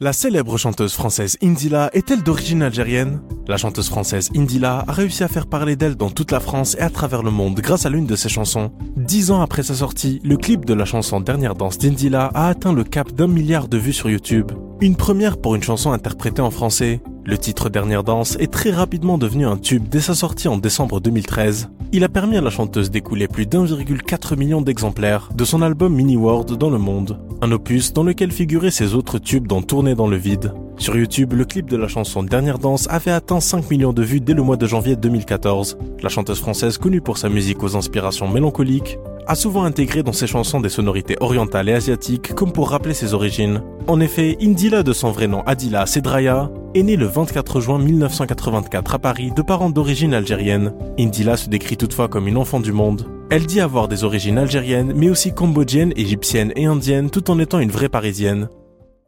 La célèbre chanteuse française Indila est-elle d'origine algérienne? La chanteuse française Indila a réussi à faire parler d'elle dans toute la France et à travers le monde grâce à l'une de ses chansons. Dix ans après sa sortie, le clip de la chanson Dernière danse d'Indila a atteint le cap d'un milliard de vues sur YouTube. Une première pour une chanson interprétée en français. Le titre Dernière danse est très rapidement devenu un tube dès sa sortie en décembre 2013. Il a permis à la chanteuse d'écouler plus d'1,4 million d'exemplaires de son album Mini World dans le monde, un opus dans lequel figuraient ses autres tubes dans Tourner dans le vide. Sur YouTube, le clip de la chanson Dernière danse avait atteint 5 millions de vues dès le mois de janvier 2014. La chanteuse française connue pour sa musique aux inspirations mélancoliques a souvent intégré dans ses chansons des sonorités orientales et asiatiques comme pour rappeler ses origines. En effet, Indila de son vrai nom Adila Sedraya est née le 24 juin 1984 à Paris de parents d'origine algérienne. Indila se décrit toutefois comme une enfant du monde. Elle dit avoir des origines algériennes mais aussi cambodgiennes, égyptiennes et indiennes tout en étant une vraie parisienne.